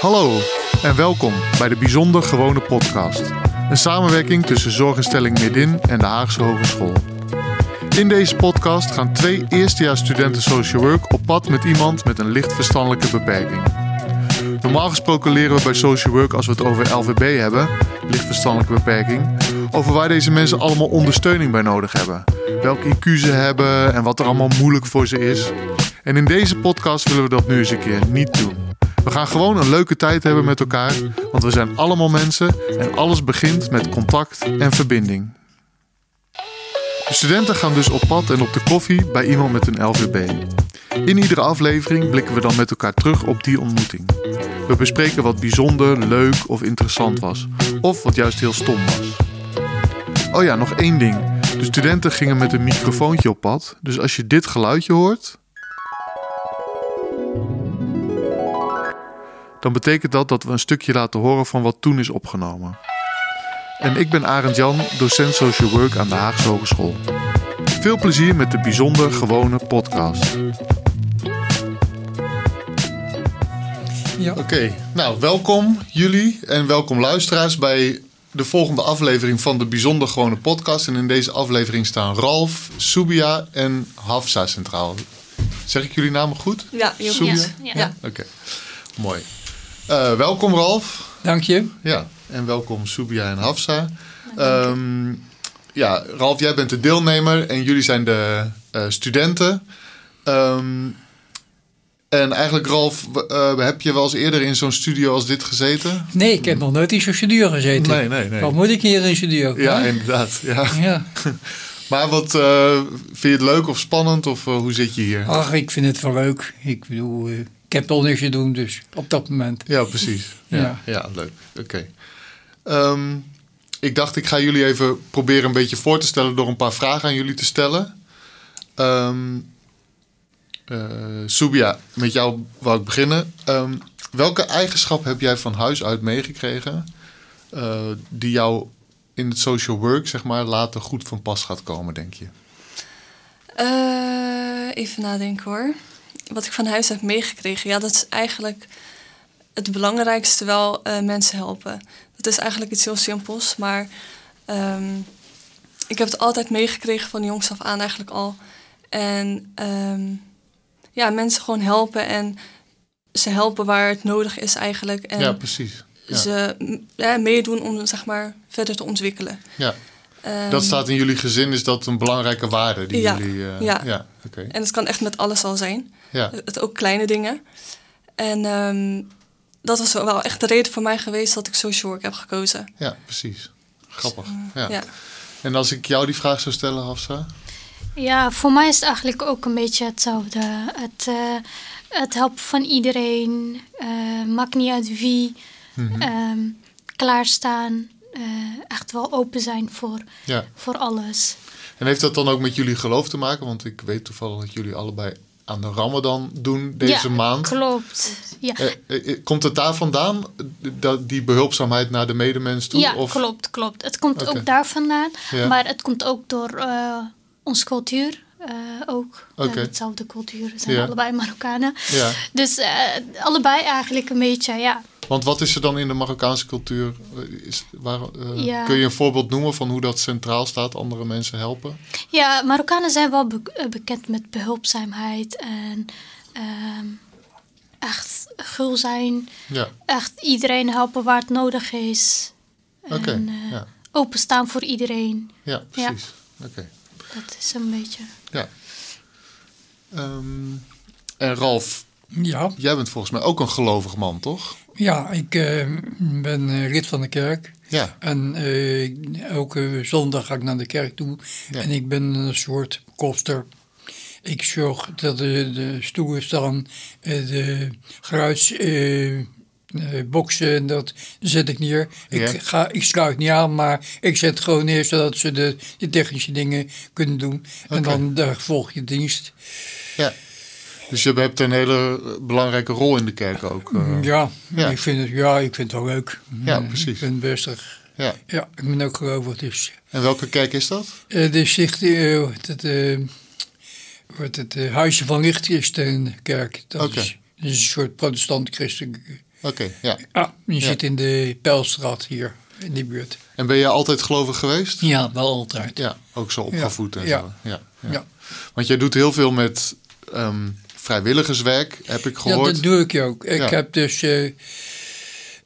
Hallo en welkom bij de Bijzonder Gewone Podcast. Een samenwerking tussen Zorginstelling Midin en de Haagse Hogeschool. In deze podcast gaan twee eerstejaarsstudenten social work op pad met iemand met een licht verstandelijke beperking. Normaal gesproken leren we bij social work als we het over LVB hebben, licht verstandelijke beperking, over waar deze mensen allemaal ondersteuning bij nodig hebben. Welke IQ ze hebben en wat er allemaal moeilijk voor ze is. En in deze podcast willen we dat nu eens een keer niet doen. We gaan gewoon een leuke tijd hebben met elkaar, want we zijn allemaal mensen en alles begint met contact en verbinding. De studenten gaan dus op pad en op de koffie bij iemand met een LVB. In iedere aflevering blikken we dan met elkaar terug op die ontmoeting. We bespreken wat bijzonder, leuk of interessant was, of wat juist heel stom was. Oh ja, nog één ding. De studenten gingen met een microfoontje op pad, dus als je dit geluidje hoort, dan betekent dat dat we een stukje laten horen van wat toen is opgenomen. En ik ben Arend Jan, docent social work aan de Haagse Hogeschool. Veel plezier met de bijzonder gewone podcast. Ja. Oké, nou welkom jullie en welkom luisteraars bij de volgende aflevering van de bijzonder gewone podcast. En in deze aflevering staan Ralf, Subia en Hafsa centraal. Zeg ik jullie namen goed? Ja, heel Subia? goed. Ja. Ja. Oké, mooi. Eh, welkom Ralf. Dank je. Ja, en welkom Subia en Hafsa. Ehm, ja, Ralf, jij bent de deelnemer en jullie zijn de eh, studenten. Ehm, en eigenlijk, Ralf, eh, heb je wel eens eerder in zo'n studio als dit gezeten? Nee, ik heb nog nooit in zo'n studio gezeten. Nee, nee, nee. Wat moet ik hier in studio? Ja, inderdaad. Ja. ja. Maar wat, vind je het leuk of spannend of hoe zit je hier? Ach, ik vind het wel leuk. Ik bedoel, ik heb al niks te doen, dus op dat moment. Ja, precies. Ja, ja. Ja. leuk. Oké. Ehm, ik dacht, ik ga jullie even proberen een beetje voor te stellen door een paar vragen aan jullie te stellen. Ehm eh, Subia, met jou wou ik beginnen. Ehm, welke eigenschap heb jij van huis uit meegekregen eh, die jou in het social work, zeg maar, later goed van pas gaat komen, denk je? Eh, even nadenken hoor. Wat ik van huis heb meegekregen. Ja, dat is eigenlijk het belangrijkste wel eh, mensen helpen. Dat is eigenlijk iets heel simpels. Maar ehm, ik heb het altijd meegekregen van jongs af aan eigenlijk al. En ehm, ja, mensen gewoon helpen. En ze helpen waar het nodig is eigenlijk. En ja, precies. Ja. ze ja, meedoen om zeg maar verder te ontwikkelen. Ja. Dat staat in jullie gezin, is dat een belangrijke waarde die Ja, jullie... eh, ja. ja oké. En het kan echt met alles al zijn. Ja. Het ook kleine dingen. En ehm, dat was wel echt de reden voor mij geweest dat ik social work heb gekozen. Ja, precies. Grappig. Ja. Ja. En als ik jou die vraag zou stellen, Hafsa? Ja, voor mij is het eigenlijk ook een beetje hetzelfde. Het, eh, het helpen van iedereen, eh, maakt niet uit wie, Mhm. ehm, klaarstaan, eh, echt wel open zijn voor, Ja. voor alles. En heeft dat dan ook met jullie geloof te maken? Want ik weet toevallig dat jullie allebei aan de Ramadan doen deze ja, maand. Klopt. Ja, Eh, eh, komt het daar vandaan, dat, die behulpzaamheid naar de medemens toe? ja of? klopt, klopt. Het komt ook daar vandaan, Ja. maar het komt ook door onze cultuur. ook. Hebben hetzelfde cultuur, we zijn Ja. allebei Marokkanen. Ja. Dus allebei eigenlijk een beetje, ja. Want wat is er dan in de Marokkaanse cultuur? Is, waar, eh, Ja. Kun je een voorbeeld noemen van hoe dat centraal staat, andere mensen helpen? Ja, Marokkanen zijn wel be- eh, bekend met behulpzaamheid en ehm, echt gul zijn. Ja, Echt iedereen helpen waar het nodig is. oké. En eh, ja. openstaan voor iedereen. ja, precies. Oké. Dat is een beetje. Ja. Ehm, en Ralf, Ja, jij bent volgens mij ook een gelovig man, toch? ja ik eh, ben eh, lid van de kerk. Ja. En eh, elke zondag ga ik naar de kerk toe. Ja. En ik ben een soort koster. Ik zorg dat de, de stoelen staan, eh, de geluidsboksen, boksen en dat zet ik neer. Ja. Ik, ga, ik sluit niet aan, maar ik zet gewoon neer zodat ze de, de technische dingen kunnen doen. En dan volg je dienst. ja. Dus je hebt een hele belangrijke rol in de kerk ook. eh. ja, ja. Ik vind het, ja, ik vind het wel leuk. Ja, Eh, precies. Ik ben best erg- ja. Ja, ik ben ook gelovig. Dus. En welke kerk is dat? Eh, de sticht, eh, het, wordt het Huisje van Licht is een kerk. Dat is, dat is een soort protestant-christelijke Oké, ja. Ja, je Ja. zit in de Pijlstraat hier in die buurt. En ben je altijd gelovig geweest? Ja, wel altijd. Ja, ook zo opgevoed en Ja. zo. Ja, ja. Ja. Want jij doet heel veel met ehm, vrijwilligerswerk, heb ik Ja, gehoord. dat doe ik ook. Ik Ja. heb dus, eh,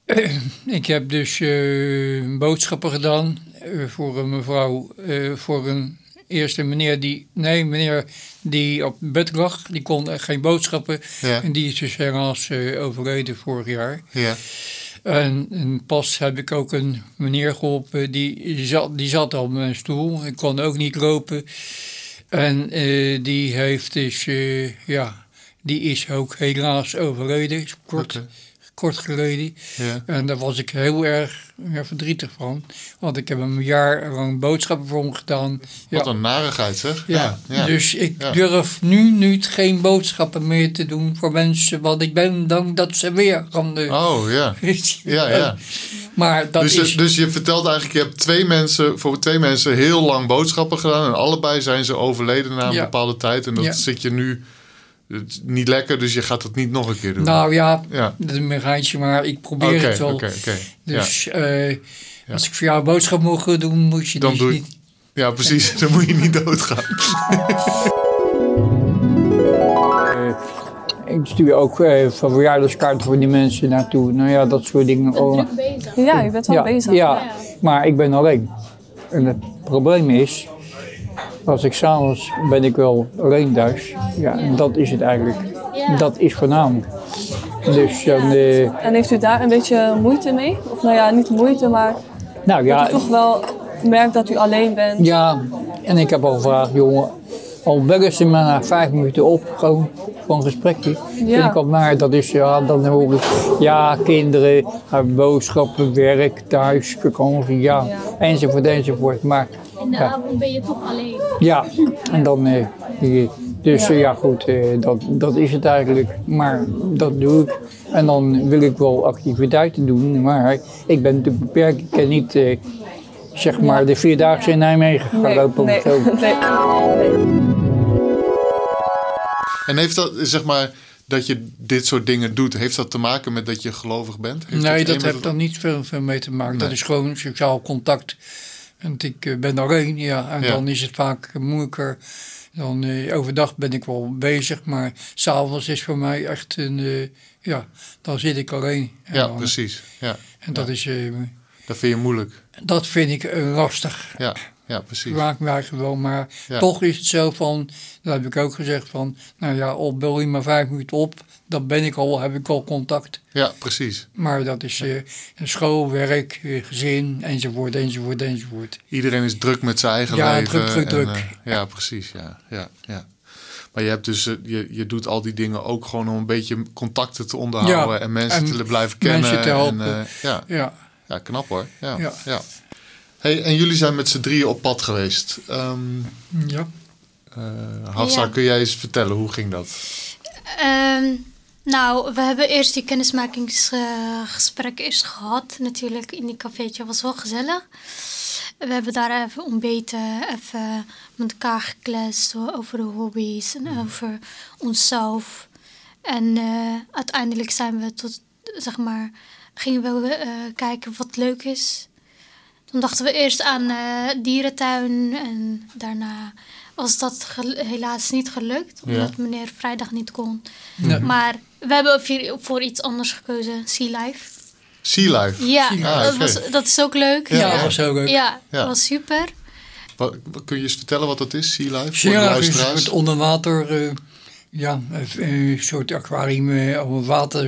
ik heb dus eh, boodschappen gedaan eh, voor een mevrouw, voor een eerste meneer die, nee, meneer die op bed lag. Die kon geen boodschappen. Ja. En die is dus helaas overleden vorig jaar. Ja. En, en pas heb ik ook een meneer geholpen, die zat, die zat op mijn stoel. Ik kon ook niet lopen. En die heeft dus, ja, die is ook helaas overleden, kort, kort geleden. Ja. En daar was ik heel erg ja, verdrietig van. Want ik heb een jaar lang boodschappen voor hem gedaan. Wat Ja. een narigheid zeg. Ja, ja. dus ik durf nu niet geen boodschappen meer te doen voor mensen, want ik ben bang dat ze weer gaan. eh, Oh ja. Ja, ja. Maar dat Dus, is. dus je vertelt eigenlijk, je hebt twee mensen, voor twee mensen heel lang boodschappen gedaan. En allebei zijn ze overleden na een bepaalde tijd. En dat zit je nu het is niet lekker, dus je gaat het niet nog een keer doen. Nou ja, ja. dat is een geintje, maar ik probeer het wel. oké, oké. Ja. Dus eh, als ik voor jou een boodschap mocht doen, moet je Dan dus doe ik- niet. ja, precies. Dan moet je niet doodgaan. Ik stuur ook uh, van verjaardagskaarten voor die mensen naartoe. Nou ja, dat soort dingen. Oh, Ja, je bent wel ja, bezig. ja, maar ik ben alleen. En het probleem is, als ik s'avonds ben ik wel alleen thuis. Ja, en dat is het eigenlijk. Dat is voornamelijk. Dus dan, eh, En heeft u daar een beetje moeite mee? Of nou ja, niet moeite, maar nou dat ja, u toch wel merkt dat u alleen bent? Ja, en ik heb al gevraagd, jongen, al bellen ze me na vijf minuten op, gewoon van gesprekje. Ja. Vind ik al naar, dat is, ja, dan hoor ik, ja, kinderen, eh, boodschappen, werk, thuis, vakantie, ja, Ja. enzovoort, enzovoort. Maar In de Ja. avond ben je toch alleen. Ja, en dan, eh, dus eh, ja goed, eh, dat, dat is het eigenlijk. Maar dat doe ik. En dan wil ik wel activiteiten doen, maar ik ben natuurlijk beperkt. Ik kan niet, eh, zeg maar, de vierdaagse in Nijmegen gaan Nee, lopen. nee, of zo. nee. En heeft dat, zeg maar, dat je dit soort dingen doet, heeft dat te maken met dat je gelovig bent? Heeft Nee, dat heeft daar niet veel, veel mee te maken. Dat is gewoon sociaal contact. Want ik eh, ben alleen, ja. En Ja. dan is het vaak moeilijker. Dan eh, overdag ben ik wel bezig, maar s'avonds is voor mij echt een, eh, ja, dan zit ik alleen. En, Ja, dan- precies. Ja, en dat, is, dat vind je moeilijk. dat vind ik lastig. Ja, ja precies. Maakt mij gewoon, maar Ja. toch is het zo van, dat heb ik ook gezegd van, nou ja, al bel je maar vijf minuten op, dan ben ik al, heb ik al contact. Ja, precies. Maar dat is eh, school, werk, eh, gezin, enzovoort, enzovoort, enzovoort. Iedereen is druk met zijn eigen Ja, leven. druk, druk, en, druk. eh, ja, precies. Ja, ja, ja. Maar je, hebt dus, je, je doet al die dingen ook gewoon om een beetje contacten te onderhouden Ja, en mensen en te blijven kennen. mensen te helpen. En, ja, Ja, ja, knap hoor. Ja, ja. Hey, en jullie zijn met z'n drieën op pad geweest. Ehm ja. eh, Hafsa, Ja. kun jij eens vertellen, hoe ging dat? Ehm, nou, we hebben eerst die kennismakingsgesprek eerst gehad. Natuurlijk in die cafeetje was wel gezellig. We hebben daar even ontbeten, even met elkaar gekletst over de hobby's en over onszelf. En eh, uiteindelijk zijn we tot, zeg maar, gingen we eh, kijken wat leuk is. Toen dachten we eerst aan eh, dierentuin en daarna was dat gel- helaas niet gelukt, Ja. omdat meneer vrijdag niet kon. Ja. Maar we hebben voor, voor iets anders gekozen, Sea Life. Sea Life. Ja, Ah, was, dat is ook leuk. Ja, Ja, dat was ook leuk. Ja, Ja. dat was super. Wat, wat- kun je eens vertellen wat dat is, Sea Life? Voor de Ja, een luisteraars. soort onderwater, eh, ja, een- een soort aquarium eh, over water.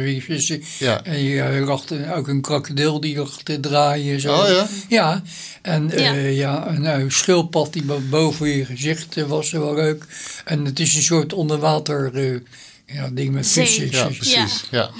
Ja. En je eh, lag er ook een krokodil die lag te draaien. Zo. Oh ja? Ja, en Ja. ja. ja, een eh, schildpad die bo- boven je gezicht eh, was wel leuk. En het is een soort onderwater eh, ja, ding met vissen. Ja, precies. Ja.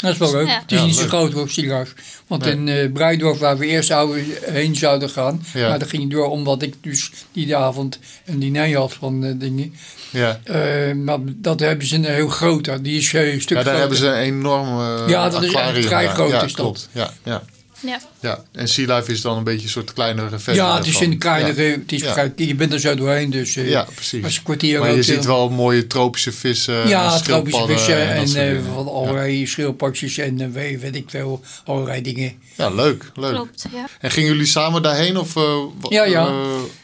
Dat is wel leuk. Ja. Het is Ja, niet zo groot hoor, Stielhuis. Want Nee. in eh Breidorf, waar we eerst zouden, heen zouden gaan, Ja. maar dat ging door omdat ik dus die avond een diner had van eh, dingen. Ja. Eh, maar dat hebben ze een heel groot, die is een stuk ja, daar groter. hebben ze een enorm eh Ja, dat is echt aquarium vrij groot Ja, is dat. klopt. Ja, ja. Ja. Ja, en Sea Life is dan een beetje een soort kleinere versie Ja, het is een kleinere, Ja. het is Ja. je bent er zo doorheen, dus eh, Ja, als precies. een kwartier Maar je ziet eh, wel mooie tropische vissen. Ja, en tropische vissen en eh, dingen. van allerlei schildpadjes en eh, weet, weet ik veel, allerlei dingen. Ja, leuk, leuk. Klopt, ja. En gingen jullie samen daarheen? Of, eh, Ja, ja.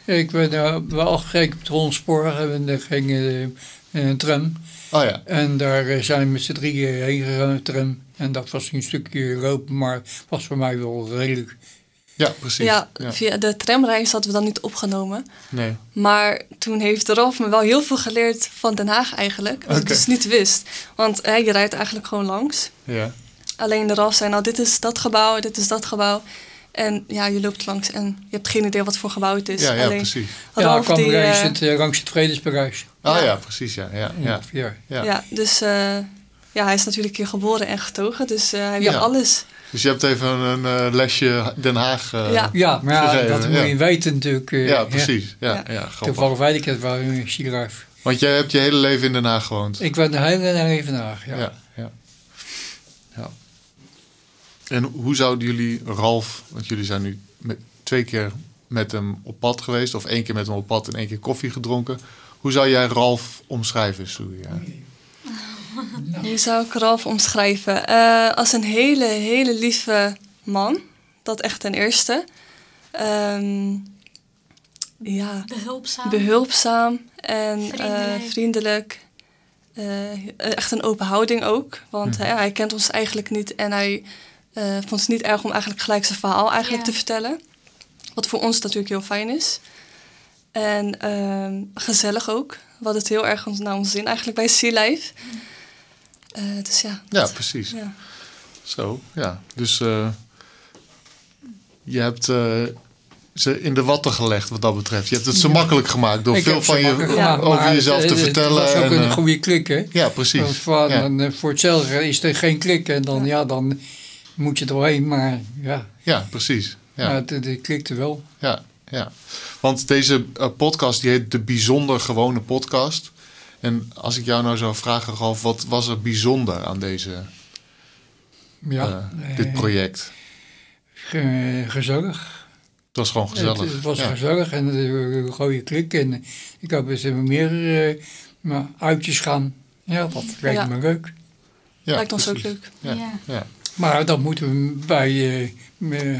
eh, Ik ben uh, wel gekeken op het Hollandspoor en daar ging eh, een tram. oh ja, En daar eh, zijn we met z'n drieën heen gegaan tram. En dat was een stukje lopen, maar was voor mij wel redelijk. ja, precies. Ja, Ja. via de tramreis hadden we dan niet opgenomen. Nee. Maar toen heeft Ralf me wel heel veel geleerd van Den Haag eigenlijk. Wat ik dus niet wist. Want hè, je rijdt eigenlijk gewoon langs. Ja. Alleen de Ralf zei nou, dit is dat gebouw, dit is dat gebouw. En ja, je loopt langs en je hebt geen idee wat voor gebouw het is. Ja, ja, Alleen precies. Ja, Ralf kwam die... langs, eh, het, eh, langs het Vredesparijs. Ah Ja. ja, precies. Ja, ja, ja. Ja. ja. dus eh, ja, hij is natuurlijk hier geboren en getogen. Dus eh, hij Ja. weet alles. Dus je hebt even een eh, lesje Den Haag. eh, Ja. Ja, maar ja, Gegeven, dat moet je weten natuurlijk. eh, ja, precies. Ja, Ja. Toevallig weet ik het wel in. Want jij hebt je hele leven in Den Haag gewoond. Ik ben de hele dag even naar. Ja. Ja, ja. ja. En hoe zouden jullie Ralf, want jullie zijn nu met, twee keer met hem op pad geweest, of één keer met hem op pad en één keer koffie gedronken. Hoe zou jij Ralf omschrijven, Sue? Ja. Hoe zou ik Ralf omschrijven? Eh, als een hele, hele lieve man. Dat echt ten eerste. Ehm, ja, Behulpzaam. behulpzaam en eh, Vriendelijk. vriendelijk. Eh, echt een open houding ook. Want hè, hij kent ons eigenlijk niet en hij eh, vond het niet erg om eigenlijk gelijk zijn verhaal eigenlijk Ja. te vertellen. Wat voor ons natuurlijk heel fijn is. En ehm, gezellig ook. We hadden het heel erg ons- naar ons zin eigenlijk bij Sea Life. Eh, dus ja. ja, dat- precies. ja. Zo, ja. Dus eh, je hebt eh, ze in de watten gelegd wat dat betreft. Je hebt het zo makkelijk gemaakt door Ik veel van je gemaakt, over maar jezelf het- te het- vertellen. Het was ook en, een goede klik, hè? ja, precies. Want voor, Ja. dan, voor hetzelfde is er geen klik en dan, ja. dan moet je er doorheen. Maar ja, Ja, precies. Ja. ja. het, het klikte wel. Ja, ja. Want deze podcast die heet de bijzonder gewone podcast. En als ik jou nou zou vragen, Ralf, wat was er bijzonder aan deze, Ja, eh, dit eh, project? ge- gezellig. Het was gewoon gezellig. Het, het was ja. gezellig en het, een goede klik. En ik hoop dat er meer eh, maar uitjes gaan. Ja, dat lijkt Ja. me leuk. Ja, Lijkt ons ook leuk. Ja, Ja. ja. Maar dan moeten we bij,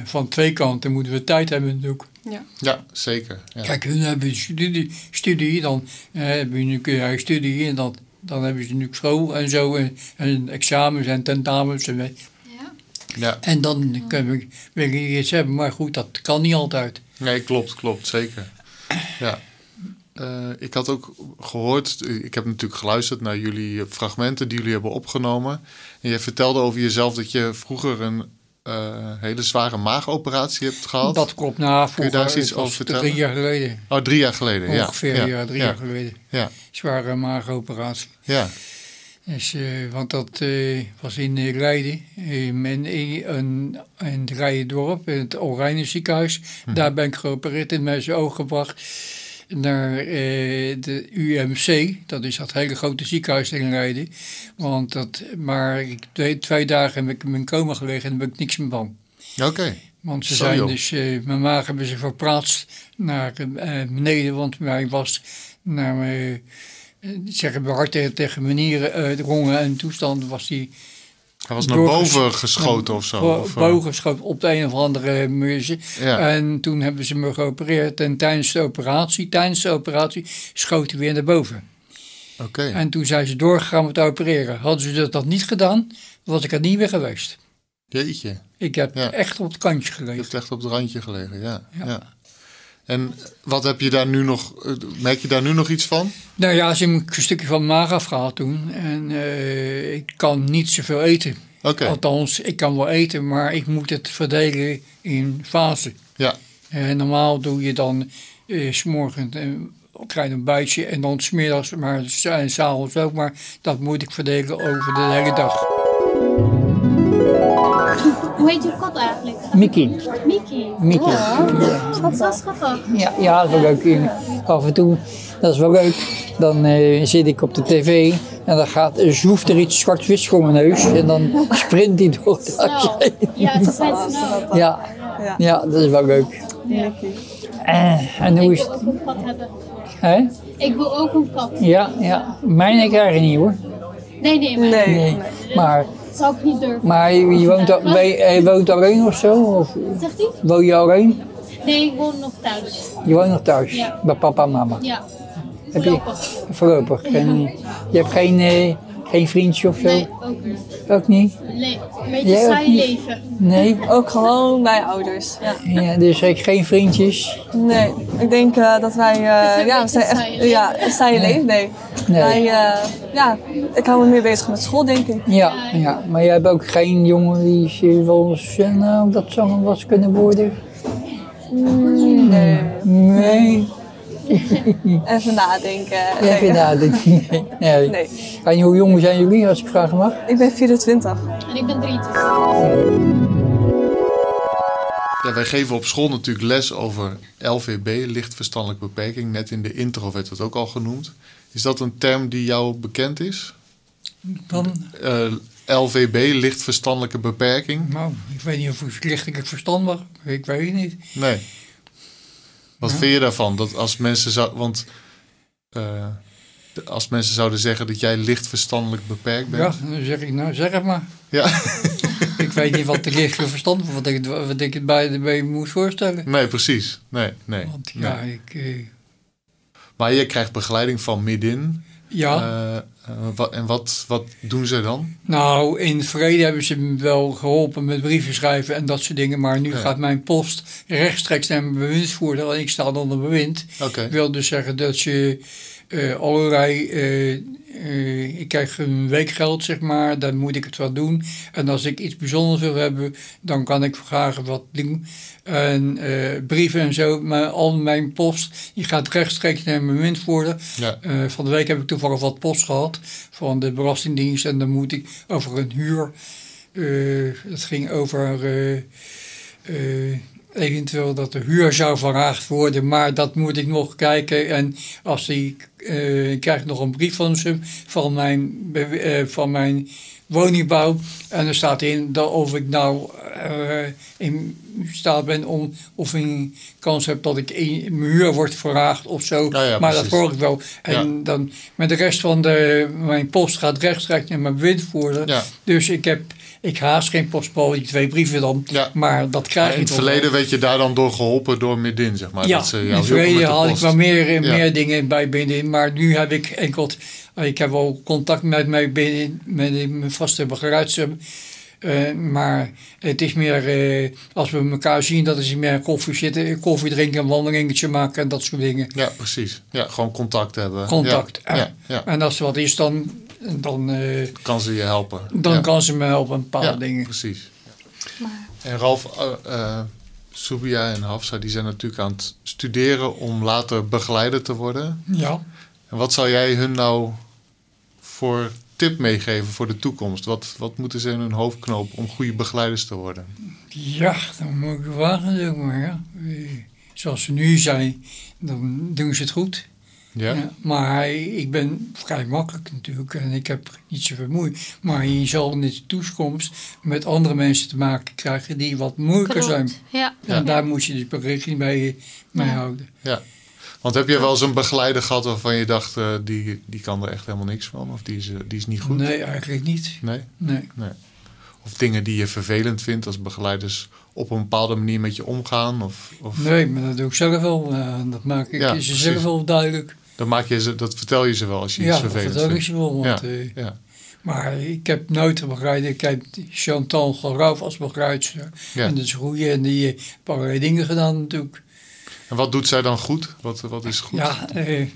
van twee kanten moeten we tijd hebben natuurlijk. Ja. Ja, zeker. Ja. Kijk, hun hebben studie, studie dan eh, hebben ze nu eigen studie en dan, dan hebben ze nu school en zo. En, en examens en tentamens. En, weet- Ja. ja. en dan kunnen we wil je iets hebben. Maar goed, dat kan niet altijd. Nee, klopt, klopt, zeker. Ja. Eh, ik had ook gehoord, ik heb natuurlijk geluisterd naar jullie fragmenten die jullie hebben opgenomen. En je vertelde over jezelf dat je vroeger een eh, hele zware maagoperatie hebt gehad. Dat klopt Kun je daar eens vroeger, iets het over vertellen? Drie jaar geleden. Oh, drie jaar geleden. ja. Ongeveer, ja, ja, drie ja, jaar geleden. Ja, Zware maagoperatie. ja, Dus, eh, want dat eh, was in Leiden, in, in, in, in het Leidendorp, in het Oranje ziekenhuis. Hm. Daar ben ik geopereerd in mijn oog gebracht naar eh, de UMC. Dat is dat hele grote ziekenhuis in Leiden. Want dat, maar ik, twee, twee dagen heb ik in mijn coma gelegen en daar ben ik niks meer van. oké. Want ze zijn dus, eh, mijn maag hebben ze verplaatst naar eh, beneden, want hij was naar mijn, eh, zeggen we tegen, tegen mijn nieren, eh, de rongen en toestand was die Hij was naar boven geschoten of zo. bo- of, eh, boven geschoten op de een of andere. Ja. En toen hebben ze me geopereerd en tijdens de operatie, tijdens de operatie schoot hij weer naar boven. Oké. En toen zijn ze doorgegaan met opereren. Hadden ze dat, niet gedaan, was ik er niet meer geweest. Jeetje. Ik heb Ja. echt op het kantje Je gelegen. hebt echt op het randje gelegen, ja. Ja. ja. En wat heb je daar nu nog, eh, merk je daar nu nog iets van? Nou ja, ze hebben een stukje van maag afgehaald toen. En eh, ik kan niet zoveel eten. Oké, Althans, ik kan wel eten, maar ik moet het verdelen in fasen. ja. En normaal doe je dan eh, s s'morgens een klein ontbijtje en dan smiddags, maar en s'avonds ook. Maar dat moet ik verdelen over de hele dag. Hoe heet je kat eigenlijk? Mickey. Mickey. Mickey. Oh, schat, zo schattig. Ja, ja, dat is wel leuk. Af en toe, dat is wel leuk. Dan eh, zit ik op de tv En dan gaat, zoeft er iets zwart-wit voor mijn neus en dan sprint hij door het huis Snel. heen. Ja, ze zijn snel. Ja, Ja. ja, dat is wel leuk. Eh, en hoe is Ik het? wil ook een kat hebben. Hè? Ik wil ook een kat. Ja, ja. Mijne krijgen niet hoor. Nee, nee, maar Nee. Nee. Maar, zou ik niet durven. maar je, je woont, al, ben je, je woont alleen of zo? Of Zegt hij? woon je alleen? Nee, ik woon nog thuis. Je woont nog thuis? Ja. Bij papa en mama? Ja. Heb je- Voorlopig. Voorlopig. Geen, je hebt geen, eh, geen vriendje of zo? Nee, ook niet. Ook niet? Nee, een beetje Jij ook saai niet? leven. Nee? Ook gewoon bij ouders. Ja. Ja, dus ik geen vriendjes? Nee, ik denk eh, dat wij. eh, een ja, we zijn een echt. saaie leven. Ja, een saaie leven. Nee. Nee. Wij, eh, ja, ik hou me meer bezig met school, denk ik. Ja, ja, maar jij hebt ook geen jongen die je wel eens, eh, nou, dat zou nog wat kunnen worden? Nee. Nee, Even nadenken. even nadenken. Nee. nee. Nee. En hoe jong zijn jullie, als ik vragen mag? Ik ben 24. En ik ben 23. Ja, wij geven op school natuurlijk les over LVB, licht verstandelijke beperking. Net in de intro werd het ook al genoemd. Is dat een term die jou bekend is? Dan, Eh, LVB, licht verstandelijke beperking? nou, ik weet niet of ik lichtelijk verstand mag. Ik weet het niet. Nee. Wat vind je daarvan? Dat als mensen zou, want eh, als mensen zouden zeggen dat jij licht verstandelijk beperkt Ja, bent. dan zeg ik, nou zeg het maar. Ja. Ik weet niet wat de lichtelijk verstand is, wat ik, wat ik het bij, bij moest voorstellen. Nee, precies. Nee, nee. Want ja, nee. ik, eh, Maar je krijgt begeleiding van midin. ja. Eh, eh, wat, en wat, wat doen ze dan? Nou, in het verleden hebben ze me wel geholpen met brieven schrijven en dat soort dingen. Maar nu Ja. gaat mijn post rechtstreeks naar mijn bewindsvoerder en ik sta onder bewind. Oké. Wil dus zeggen dat je eh, allerlei... eh, eh, ik krijg een weekgeld, zeg maar, dan moet ik het wel doen. En als ik iets bijzonders wil hebben, dan kan ik vragen wat doen. En brieven en zo, maar al mijn post, die gaat rechtstreeks naar mijn bewindvoerder. Ja. Van de week heb ik toevallig wat post gehad van de Belastingdienst en dan moet ik over een huur. het ging over eventueel dat de huur zou verlaagd worden, maar dat moet ik nog kijken. En als ik, eh, ik krijg nog een brief van ze van mijn, eh, van mijn woningbouw en er staat in dat of ik nou eh, in staat ben om of een kans heb dat ik in, mijn huur wordt verlaagd of zo. Ja, ja, maar dat hoor ik wel. En dan met de rest van de, mijn post gaat rechtstreeks naar mijn windvoerder. Dus ik heb ik haast geen postbal, die twee brieven dan. Ja. Maar dat krijg Maar in ik het toch wel. verleden werd je daar dan door geholpen door midin, zeg maar. Ja, dat ze in het verleden de had ik wel meer, Ja. meer dingen bij binnen. Maar nu heb ik enkel... Ik heb wel contact met mij binnen, met mijn vaste begeleidster. Eh, maar het is meer, eh, als we elkaar zien, dat is meer koffie zitten, koffie drinken, een wandelingetje maken en dat soort dingen. Ja, precies. Ja, gewoon contact hebben. Contact. Ja, ja, ja. En als er wat is, dan, dan, eh, Kan ze je helpen. dan ja. kan ze me helpen een bepaalde ja, dingen. precies. Maar En Ralf, eh eh, Subia en Hafsa, die zijn natuurlijk aan het studeren om later begeleider te worden. Ja. En wat zou jij hun nou voor tip meegeven voor de toekomst? Wat, wat moeten ze in hun hoofd knopen om goede begeleiders te worden? Ja, dan moet ik wagen, zeg maar. Ja. Zoals ze nu zijn, dan doen ze het goed. Ja? Ja, maar ik ben vrij makkelijk natuurlijk en ik heb niet zoveel moeite. Maar je zal in de toekomst met andere mensen te maken krijgen die wat moeilijker zijn. klopt. Ja. Ja. En daar moet je dus rekening mee, mee Ja. houden. ja. Want heb je wel eens een begeleider gehad waarvan je dacht, eh, die, die kan er echt helemaal niks van? Of die is, die is niet goed? Nee, eigenlijk niet. Nee? Nee. Of dingen die je vervelend vindt als begeleiders op een bepaalde manier met je omgaan? Of, of nee, maar dat doe ik zelf wel. eh, dat maak ik Ja, zelf wel duidelijk. Dan maak je ze, dat vertel je ze wel als je Ja, iets dat vervelend vertel ik vindt. ze wel. Want, Ja. eh, Ja. maar ik heb nooit een begeleider. Ik heb Chantal Gerauf als begeleidster. Ja. En dat is goeie. En die heeft allerlei dingen gedaan natuurlijk. En wat doet zij dan goed? Wat, wat is goed? Ja, eh, eh,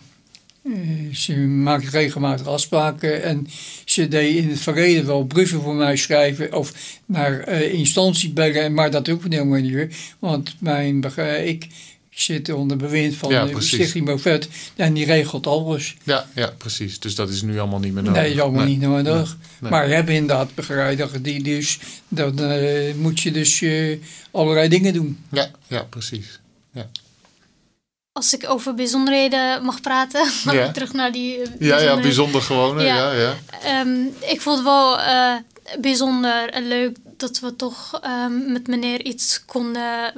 ze maakt regelmatig afspraken en ze deed in het verleden wel brieven voor mij schrijven of naar eh, instantie bellen, maar dat ook op een manier. Want mijn, ik zit onder bewind van Ja, de. Stichting Bovet en die regelt alles. Ja, ja, precies. Dus dat is nu allemaal niet meer nodig. Nee, dat is allemaal niet nodig. nee. Maar je hebt inderdaad begeleiders die dus, dan eh, moet je dus eh, allerlei dingen doen. Ja, ja, precies. Ja. als ik over bijzonderheden mag praten, mag Ja. ik terug naar die eh, Ja, ja, bijzonder gewone. Ja. Ja. Ja, Ehm, ik vond het wel eh, bijzonder en leuk dat we toch ehm, met meneer iets konden,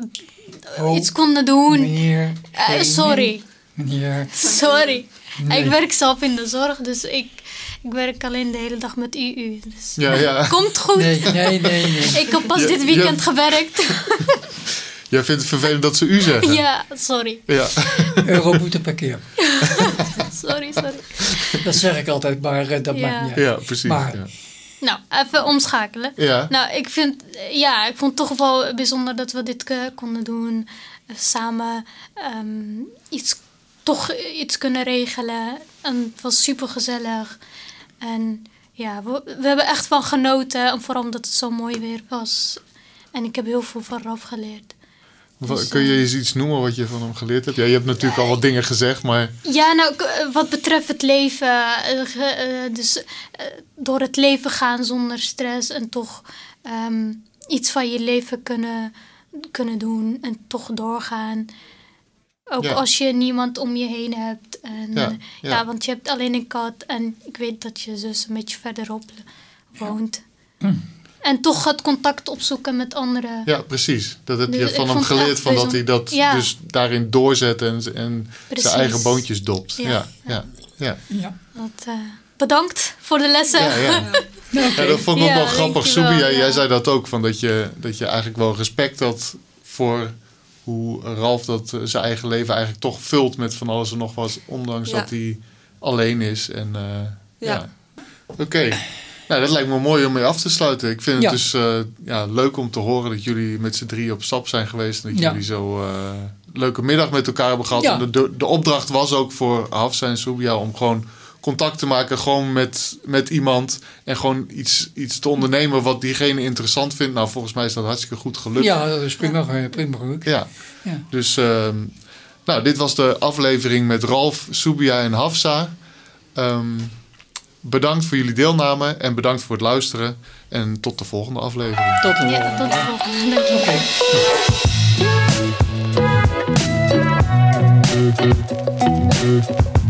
Oh, iets konden doen. Meneer. Eh, sorry, Meneer. sorry. Nee. Ik werk zelf in de zorg, dus ik, ik werk alleen de hele dag met UU. Dus ja, ja. komt goed. Nee, nee, nee, nee. Ik heb pas Ja, dit weekend ja. gewerkt. Jij vindt het vervelend dat ze u zeggen? ja, sorry. Ja. Euroboete per keer. Sorry, sorry. Dat zeg ik altijd, maar eh, dat Ja. maakt niet uit. Ja, precies. Maar- ja. Nou, even omschakelen. Ja. Nou, ik vind, ja, ik vond het toch wel bijzonder dat we dit eh, konden doen. Eh, Samen ehm, iets, toch iets kunnen regelen. En het was super gezellig. En ja, we, we hebben echt van genoten. En vooral omdat het zo mooi weer was. En ik heb heel veel van Raf geleerd. Dus, Kun je eh, eens iets noemen wat je van hem geleerd hebt? Ja, je hebt natuurlijk al wat dingen gezegd, maar Ja, nou, eh, wat betreft het leven. eh, dus door het leven gaan zonder stress en toch ehm, iets van je leven kunnen, kunnen doen en toch doorgaan. Ook Ja. als je niemand om je heen hebt. En, Ja, ja, ja. want je hebt alleen een kat en ik weet dat je zus een beetje verderop woont. Hm. En toch het contact opzoeken met anderen. ja, precies. Dat heb je van hem geleerd, van dat hij dat Ja. dus daarin doorzet en, en Precies. zijn eigen boontjes dopt. Ja, Ja, ja, ja. Ja. Dat, eh, bedankt voor de lessen. Ja, ja. Ja, dat vond ik ook wel grappig. Soebi, jij, ja. jij zei dat ook, van dat, je, dat je eigenlijk wel respect had voor hoe Ralf dat eh, zijn eigen leven eigenlijk toch vult met van alles en nog wat, ondanks Ja. dat hij alleen is. En, eh, ja. Ja. Oké. Nou, dat lijkt me mooi om mee af te sluiten. Ik vind het dus eh, ja, leuk om te horen dat jullie met z'n drie op stap zijn geweest. En dat Ja. jullie zo eh, leuke middag met elkaar hebben gehad. Ja. En de, de, opdracht was ook voor Hafsa en Subia om gewoon contact te maken gewoon met, met iemand. En gewoon iets, iets te ondernemen wat diegene interessant vindt. Nou, volgens mij is dat hartstikke goed gelukt. ja, dat is prima, eh, prima gelukt. Ja. Ja. Dus, ehm, nou, dit was de aflevering met Ralf, Subia en Hafsa. Ehm, bedankt voor jullie deelname en bedankt voor het luisteren. En tot de volgende aflevering. Tot de Ja, volgende. tot de volgende. Dankjewel. Oké.